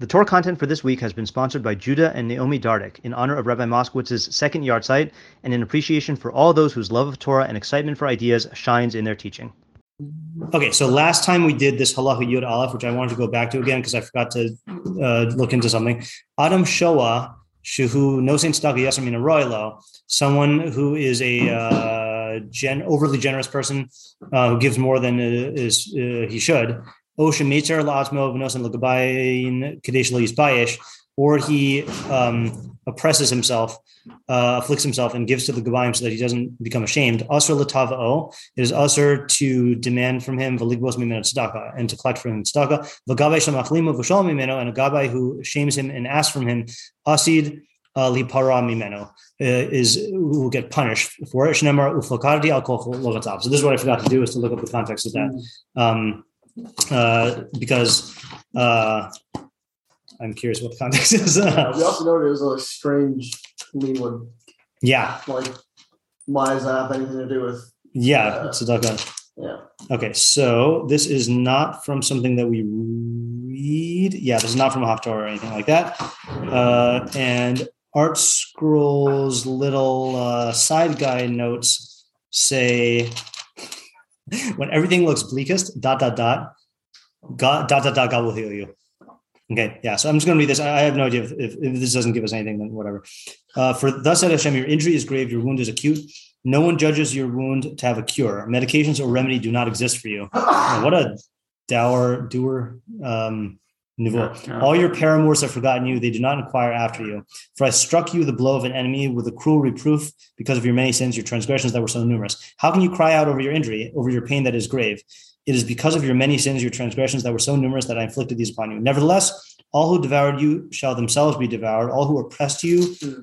The Torah content for this week has been sponsored by Judah and Naomi Dardick in honor of Rabbi Moskowitz's second yahrzeit and in appreciation for all those whose love of Torah and excitement for ideas shines in their teaching. Okay, so last time we did this halacha yud aleph, which I wanted to go back to again because I forgot to uh, look into something. Adam Shoah, shuhu nosein staka yasamin roilo, someone who is a uh, gen, overly generous person uh, who gives more than is uh, he should or he um, oppresses himself, uh, afflicts himself, and gives to the Gabayim so that he doesn't become ashamed. Asr latavao, it is asr to demand from him valigbos mimeno tzedakah and to collect from him tzedakah. V'gabay shamachlimu v'shal mimeno, and a gabay who shames him and asks from him asid uh, lipara mimeno uh, is who will get punished for it. So this is what I forgot to do is to look up the context of that. Um, uh, because uh, I'm curious what the context is. we also know there's a strange Leewood. Yeah. Like, why does that have anything to do with? Yeah, uh, tzedakah. Yeah. Okay, so this is not from something that we read. Yeah, this is not from a or anything like that. Uh, and ArtScroll's little uh, side guide notes say when everything looks bleakest, dot dot dot, God dot dot dot, God will heal you. Okay, yeah. So I'm just going to read this. I have no idea if, if, if this doesn't give us anything, then whatever. Uh, for thus said Hashem, your injury is grave, your wound is acute. No one judges your wound to have a cure. Medications or remedy do not exist for you. What a dour doer um, Yeah, yeah. All your paramours have forgotten you; they do not inquire after you. For I struck you the blow of an enemy with a cruel reproof because of your many sins, your transgressions that were so numerous. How can you cry out over your injury, over your pain that is grave? It is because of your many sins, your transgressions that were so numerous that I inflicted these upon you. Nevertheless, all who devoured you shall themselves be devoured. All who oppressed you, hmm.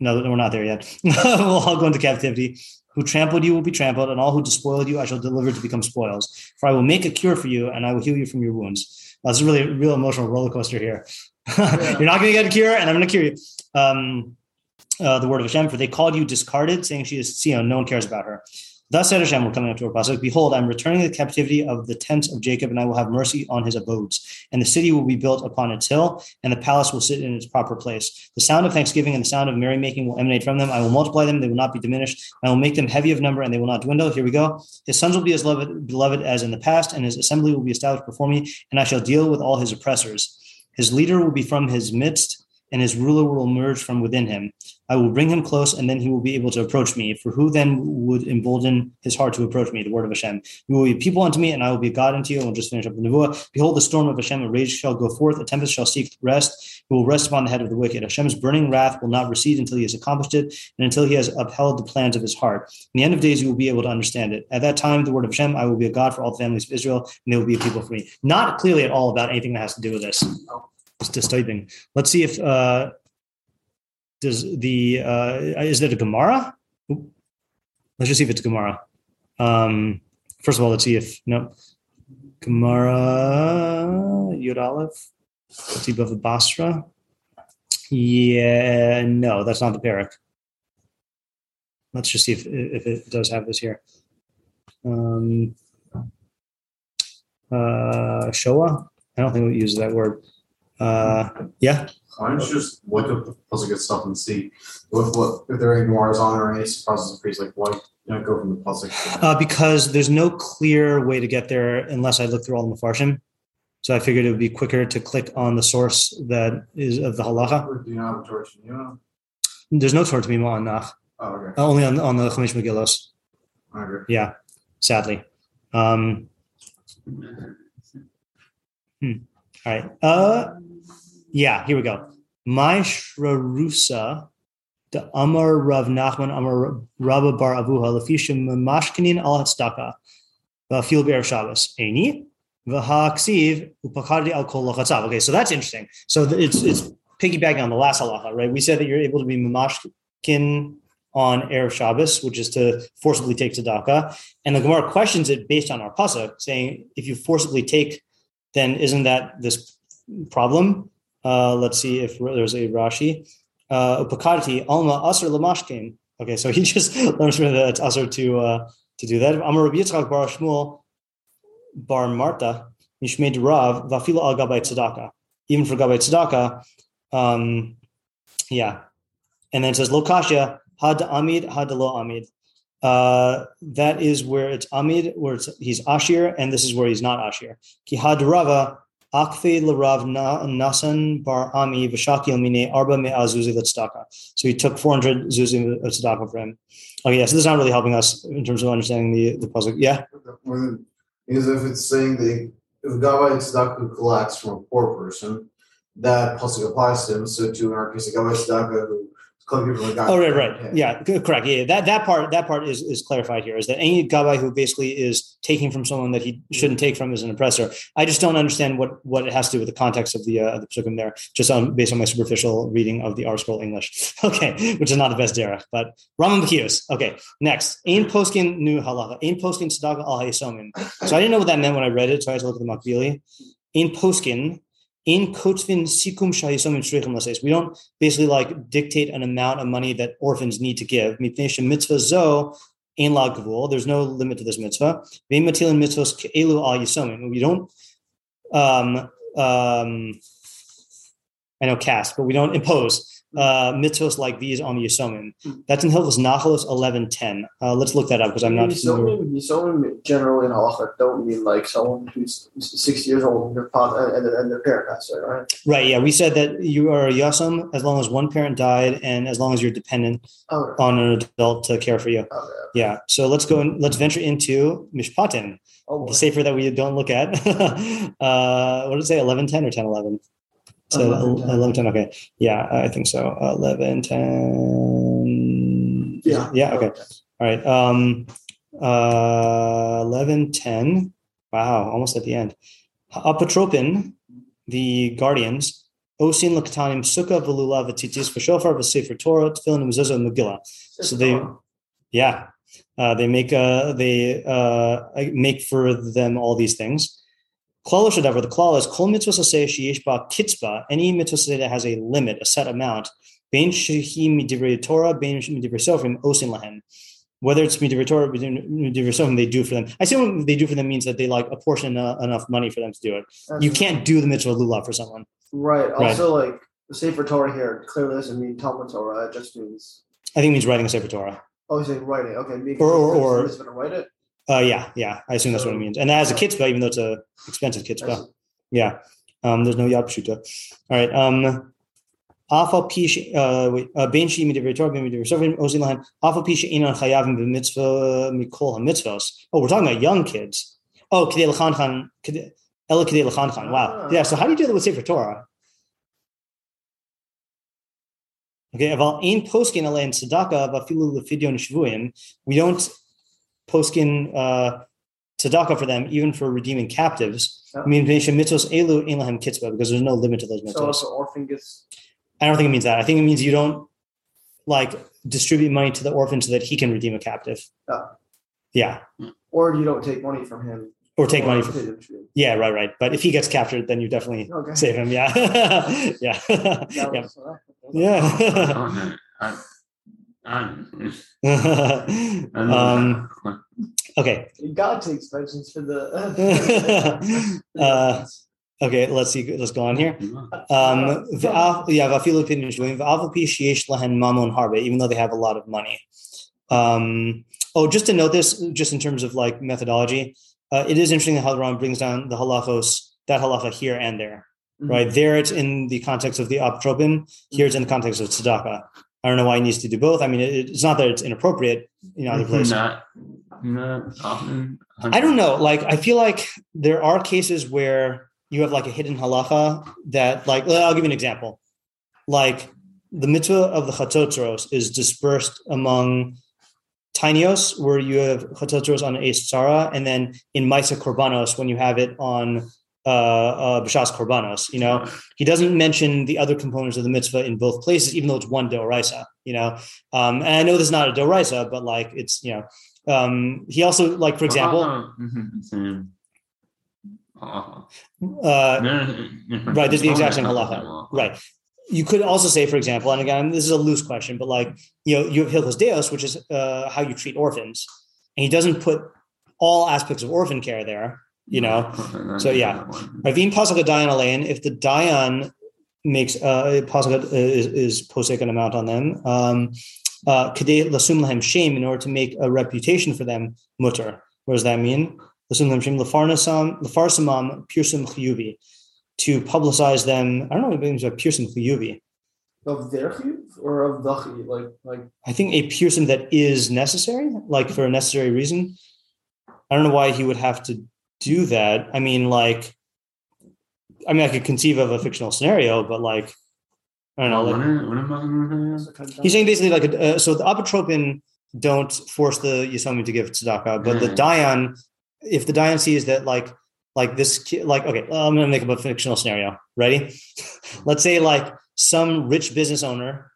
no, we're not there yet. we'll all go into captivity. Who trampled you will be trampled, and all who despoiled you I shall deliver to become spoils. For I will make a cure for you, and I will heal you from your wounds. That's this is really a real emotional roller coaster here. Yeah. You're not going to get a cure, and I'm going to cure you. Um, uh, the word of Hashem, for they called you discarded, saying she is you know, no one cares about her. Thus said Hashem, we're coming up to our pasuk. Behold, I'm returning the captivity of the tents of Jacob, and I will have mercy on his abodes. And the city will be built upon its hill, and the palace will sit in its proper place. The sound of thanksgiving and the sound of merrymaking will emanate from them. I will multiply them; they will not be diminished. I will make them heavy of number, and they will not dwindle. Here we go. His sons will be as beloved, beloved as in the past, and his assembly will be established before me. And I shall deal with all his oppressors. His leader will be from his midst and his ruler will emerge from within him. I will bring him close, and then he will be able to approach me. For who then would embolden his heart to approach me? The word of Hashem. You will be people unto me, and I will be a God unto you. And we'll just finish up the nevuah. Behold, the storm of Hashem, a rage shall go forth, a tempest shall seek rest. Who will rest upon the head of the wicked. Hashem's burning wrath will not recede until he has accomplished it, and until he has upheld the plans of his heart. In the end of days, you will be able to understand it. At that time, the word of Hashem, I will be a God for all the families of Israel, and they will be a people for me. Not clearly at all about anything that has to do with this. It's disturbing. Let's see if. Uh, does the uh, is it a Gemara? Let's just see if it's Gemara. Um, first of all, let's see if no Gemara Yud Aleph. Let's see Bava Basra. Yeah, no, that's not the parak. Let's just see if if it does have this here. Um, uh, Shoah. I don't think we use that word. Uh, yeah. Why don't you just look up the puzzle get stuff and see what, what if there are any Gemara's on or any surprises and priests like why you know go from the puzzle? Uh, because there's no clear way to get there unless I look through all the mafarshim. So I figured it would be quicker to click on the source that is of the halacha. Do you have a torch There's no Torah Temimah on Nach. Oh, okay. Uh, only on on the Chumash Megillos. I agree. Yeah, sadly. Um, hmm. All right. Uh, yeah, here we go. My Shrarusa, the Amar Rav Nachman Amar Rabba Bar Avuha Lafishim Mashkinin Al Hatzdaka Vafil Be'er Shabbos Eini V'Haksiv Upakadi Al Kol Lachatzav. Okay, so that's interesting. So it's it's piggybacking on the last halacha, right? We said that you're able to be mamashkin on Erev Shabbos, which is to forcibly take tzedakah. And the Gemara questions it based on our pasuk, saying if you forcibly take, then isn't that this problem? Uh, let's see if there's a Rashi. Uh, upakati alma asr lamashkin. Okay, so he just learns from that it's asr to uh, to do that. Amar Rabbi Yitzchak bar Shmuel bar Marta mishmed Rav vafila al gabay tzedaka. even for Gabbai tzedaka, Um, yeah. And then it says Lokashya, Had Amid, Had Lo Amid. Uh, that is where it's Amid, where it's, he's Ashir, and this is where he's not Ashir. Ki Had Rava, Akfe Larav Na- Nasan Bar Ami Vishaki Mine Arba Me Azuzi Tzedakah. So he took 400 Zuzi of Tzedakah for him. Okay, yeah, so this is not really helping us in terms of understanding the, the puzzle. Yeah. Because if it's saying the if Gabbai Tzedakah collects from a poor person, that pasuk applies to him. So to in our case, Tzedakah who is collecting from a guy. Oh, right, right. Yeah, correct. Yeah, that that part that part is is clarified here. Is that any gabbai who basically is taking from someone that he shouldn't take from is an oppressor? I just don't understand what what it has to do with the context of the uh, the psukim there. Just on based on my superficial reading of the ArtScroll English. Okay, which is not the best derech, but Raman B'chios. Okay, next. Ain poskin nu halacha. Ain poskin tzedakah al hayisomim. So I didn't know what that meant when I read it, so I had to look at the makbili. Ain poskin. In kotvin sikum lases. We don't basically like dictate an amount of money that orphans need to give. Mitzvah zo gvul. There's no limit to this mitzvah. We don't, um, um, I know cast, but we don't impose uh, mitzvos like these on the yisomim. That's in Hilchos Nachalos eleven ten. Uh, let's look that up because I'm not. Yisomim, Yisomim generally in halacha don't mean like someone who's six years old and their, father, and, their, and their parent passed away, right? Right? Yeah, we said that you are a yasam as long as one parent died and as long as you're dependent Oh, on an adult to care for you. okay. Yeah. So let's go and let's venture into mishpatim. Oh, the safer that we don't look at. uh, what did it say? 11.10 or 10, 11? So 11, 10. 11, 10. Okay. Yeah, I think so. 11, 10. yeah. Yeah. Okay. All right. Um, uh, 11, 10. Wow. Almost at the end. Apotropin, the guardians, Osin Lakatanim, Sukkah, Velula, Vatitis, Vashofar, Vasefer Torah, Tefillin, Mezuzah, and Megillah. So they, yeah, uh, they make uh, they uh, make for them all these things. Klal shadavar. The klal is kol mitzvah sheyesh ba kitzba. Any mitzvah that has a limit, a set amount. Bein shehi midivrei Torah, bein midivrei sofrim osin lahen. Whether it's midivrei Torah, midivrei sofrim, they do for them. I say what they do for them means that they like apportion uh, enough money for them to do it. That's- You can't do the mitzvah lulav for someone. Right. Right. Also, like the Sefer Torah here clearly doesn't mean Talmud Torah. It just means I think it means writing a sefer Torah. oh, he's saying writing. Okay, Or- or- or- write it. Uh, yeah, yeah. I assume that's what it means. And that has a kitzbah, even though it's a expensive kitzbah. That's- Yeah. Um, there's no yad pshuta. All right. Um, Alpha pish uh uh ben shi midivrei Torah ben midivrei sofrim ozin lahan alpha pish inan chayavim b'mitzvah mikol hamitzvos. Oh, we're talking about young kids. Oh, kidei l'chanchan kidei ela kidei l'chanchan. Wow. Yeah. So how do you deal with sefer Torah? Okay. Aval ein poskin alein tzedakah vafilu lefidyon shvuim. We don't poskin uh tzedakah for them, even for redeeming captives. Yeah. I mean, mitzvos elu ein lahem kitzvah because there's no limit to those So mitzvos. orphan gets I don't think it means that. I think it means you don't like distribute money to the orphan so that he can redeem a captive. Yeah. Yeah. or you don't take money from him Or take money from pay them to him. Yeah, right, right. But if he gets captured, then you definitely Okay. save him. Yeah. yeah. Yeah. Yeah. Oh, no. I um, okay. God takes vengeance for the. Uh, Okay, let's see. Let's go on here. Um, v'af- yeah, vafilu pidyon shvuim, v'aval pi sheyesh lahen mamon harbe, even though they have a lot of money. Um, oh, just to note this, just in terms of like methodology, uh, it is interesting how the Ram brings down the halachos, that halacha here and there, Mhm. right? There it's in the context of the apotropim, here it's in the context of tzedakah. I don't know why he needs to do both. I mean, it, it's not that it's inappropriate in either mm-hmm. place. Not, not often. I don't know. Like, I feel like there are cases where you have like a hidden halacha that, like, I'll give you an example. Like, the mitzvah of the chatzotros is dispersed among tinios, where you have chatzotros on Eis Tzara, and then in Maisa Korbanos, when you have it on uh, uh, B'Shas Korbanos. You know, he doesn't mention the other components of the mitzvah in both places, even though it's one deoraisa. You know, um, and I know this is not a deoraisa, but like it's you know, um, he also like for example, Uh, uh, right, there's the exact same halacha, right. You could also say, for example, and again, this is a loose question, but like you know, you have Hilchos Deos, which is uh, how you treat orphans, and he doesn't put all aspects of orphan care there. You know, So, yeah. Ravim pasuk dayan alain. If the dayan makes uh pasuk is, is posek an amount on them, um, uh, lasum lahem shame in order to make a reputation for them mutter. What does that mean? Lasum lahem shame lafarnasam lafarsamam pirsum chiyuvi to publicize them. I don't know what it means by pirsum chiyuvi. Of their chiyuv or of the chiyuv? Like, like I think a pirsum that is necessary, like for a necessary reason. I don't know why he would have to do that. I mean, like, I mean, I could conceive of a fictional scenario, but like, I don't know. Like, what am I gonna he's saying basically like, a, uh, so the apotropin don't force the Yisomim to give tzedakah, but the Right. Dayan, if the Dayan sees that like, like this, ki- like, okay, I'm going to make up a fictional scenario. Ready? Let's say like some rich business owner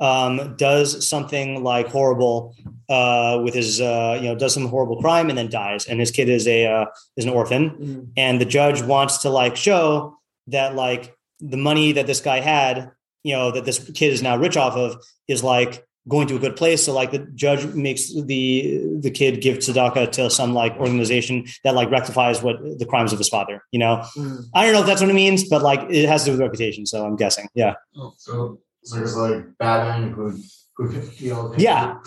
um, does something like horrible uh, with his, uh, you know, does some horrible crime and then dies, and his kid is a uh, is an orphan, Mm. and the judge wants to like show that like the money that this guy had, you know, that this kid is now rich off of is like going to a good place. So like the judge makes the the kid give tzedakah to some like organization that like rectifies what the crimes of his father. You know, Mm. I don't know if that's what it means, but like it has to do with reputation. So I'm guessing. Yeah. So, so there's like Batman who, who you know, Yeah.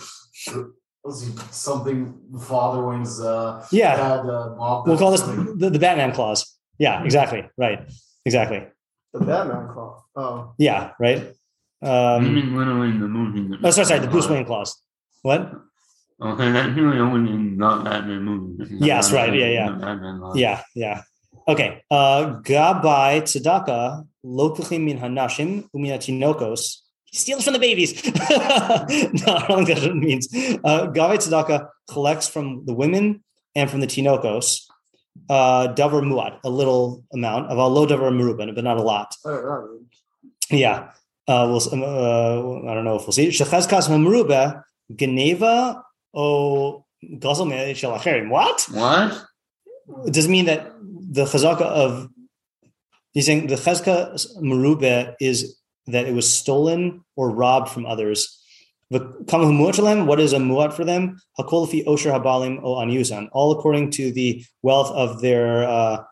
Let's see, something the father wins. Uh, Yeah. dad, uh, mob We'll call this the, the Batman clause. Yeah. Exactly. Right. Exactly. The Batman clause. Oh. Yeah. Right. I Um, mean, literally in the movie. oh, sorry. Sorry. The Bruce Wayne clause. What? Okay, that's really only in not Batman movie. Yes, right, yeah, yeah. Batman. Yeah, yeah. Okay. Uh Gabai tzedakah lokachim min hanashim umin hatinokos. He steals from the babies. no, I don't think that's what it means. Uh Gabai tzedakah collects from the women and from the tinokos. Uh davar muad, a little amount of a low davar meruban, but not a lot. I don't know. Yeah. Uh, we'll, uh, I don't know if we'll see. Shechazkas mamruba geneva o gazel me shel acherim. What? What? does it mean that the chazaka of he's saying the chazaka merube is that it was stolen or robbed from others. What is a muat for them? Hakol fi osher habalim o anyusan, all according to the wealth of their uh,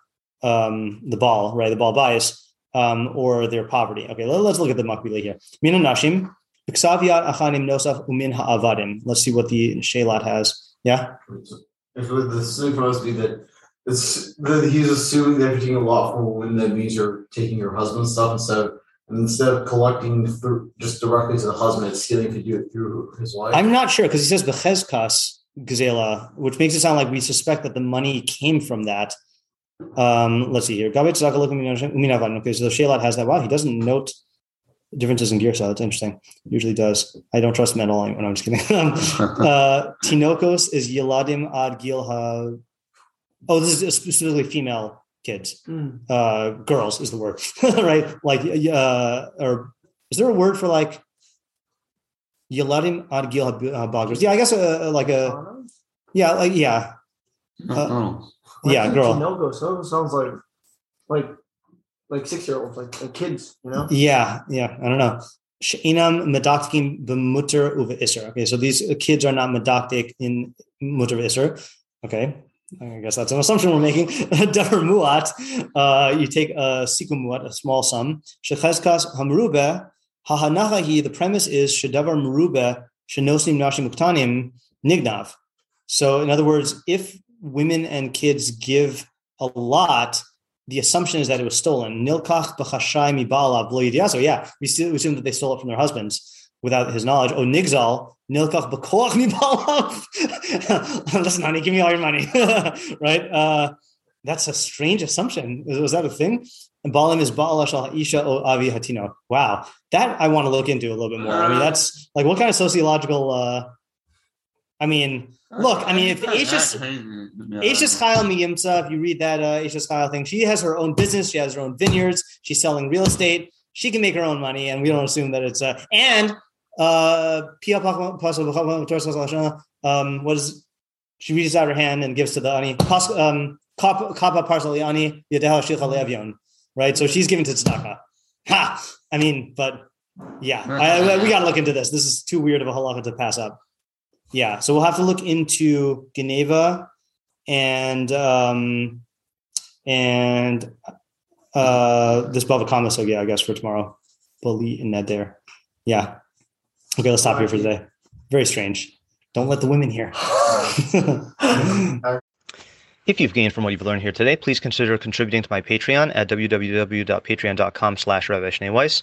um, the ball, right? The ball bias um, or their poverty. Okay, let, us look at the makbila here. Min nashim, b'ksaviat achanim nosaf umin ha'avadim. Let's see what the shelat has. Yeah. If the must be that it's that he's assuming you're taking a lot from a woman, that means you're taking your husband's stuff instead of instead of collecting through just directly to the husband, it's stealing you do it through his wife. I'm not sure because he says bechezkas gazela, which makes it sound like we suspect that the money came from that. Um, let's see here. Okay, so the Shelat has that. Wow, he doesn't note differences in gear, so That's interesting. Usually does. I don't trust all. No, I'm just kidding. Um, uh, Tinokos is Yeladim ad Gilha. Oh, this is specifically female kids. Mm. Uh, girls is the word, right? Like, uh, or is there a word for like Yeladim ad Gil Habagras? Yeah, I guess uh, like a yeah, like yeah, Oh. yeah, girl. No so sounds like like like six year olds, like, like kids, you know? Yeah, yeah. I don't know. She'inam medaktikim b'mutter uva iser. Okay, so these kids are not medaktik in mutter iser. Okay, I guess that's an assumption we're making. Davar muat. Uh, you take a sikum muat, a small sum. Shechezkas hamrube hahanachahi. The premise is shedavar merube shenosim nashim uktanim nignav. So, in other words, if women and kids give a lot, the assumption is that it was stolen. Nilkach b'chashai mibala yidiaso. Yeah, we assume that they stole it from their husbands without his knowledge. Oh, nigzal nilkach b'koach mibala. Listen, honey, give me all your money. right? Uh, that's a strange assumption. Was, that a thing? And balim is ba'ala shal isha o avi hatino. Wow, that I want to look into a little bit more. I mean, that's like what kind of sociological. Uh, I mean, Look, I mean, if Aishas- Aishas Chayil Miyimtza, if you read that uh, Chayil thing, she has her own business. She has her own vineyards. She's selling real estate. She can make her own money, and we don't assume that it's uh, and uh, Pia Pach- Pas- um, what is she reaches out her hand and gives to the ani um, kap- kapa parsali ani right? So she's giving to tzedakah. Ha! I mean, but yeah, I, I- we got to look into this. This is too weird of a halacha to pass up. Yeah, so we'll have to look into Geneva and um, and uh, this Bava Kama so yeah, I guess for tomorrow. Bully in that there. Yeah. Okay, let's stop here for today. Very strange. Don't let the women hear. If you've gained from what you've learned here today, please consider contributing to my Patreon at www.patreon.com slash Rabbi Schneeweiss.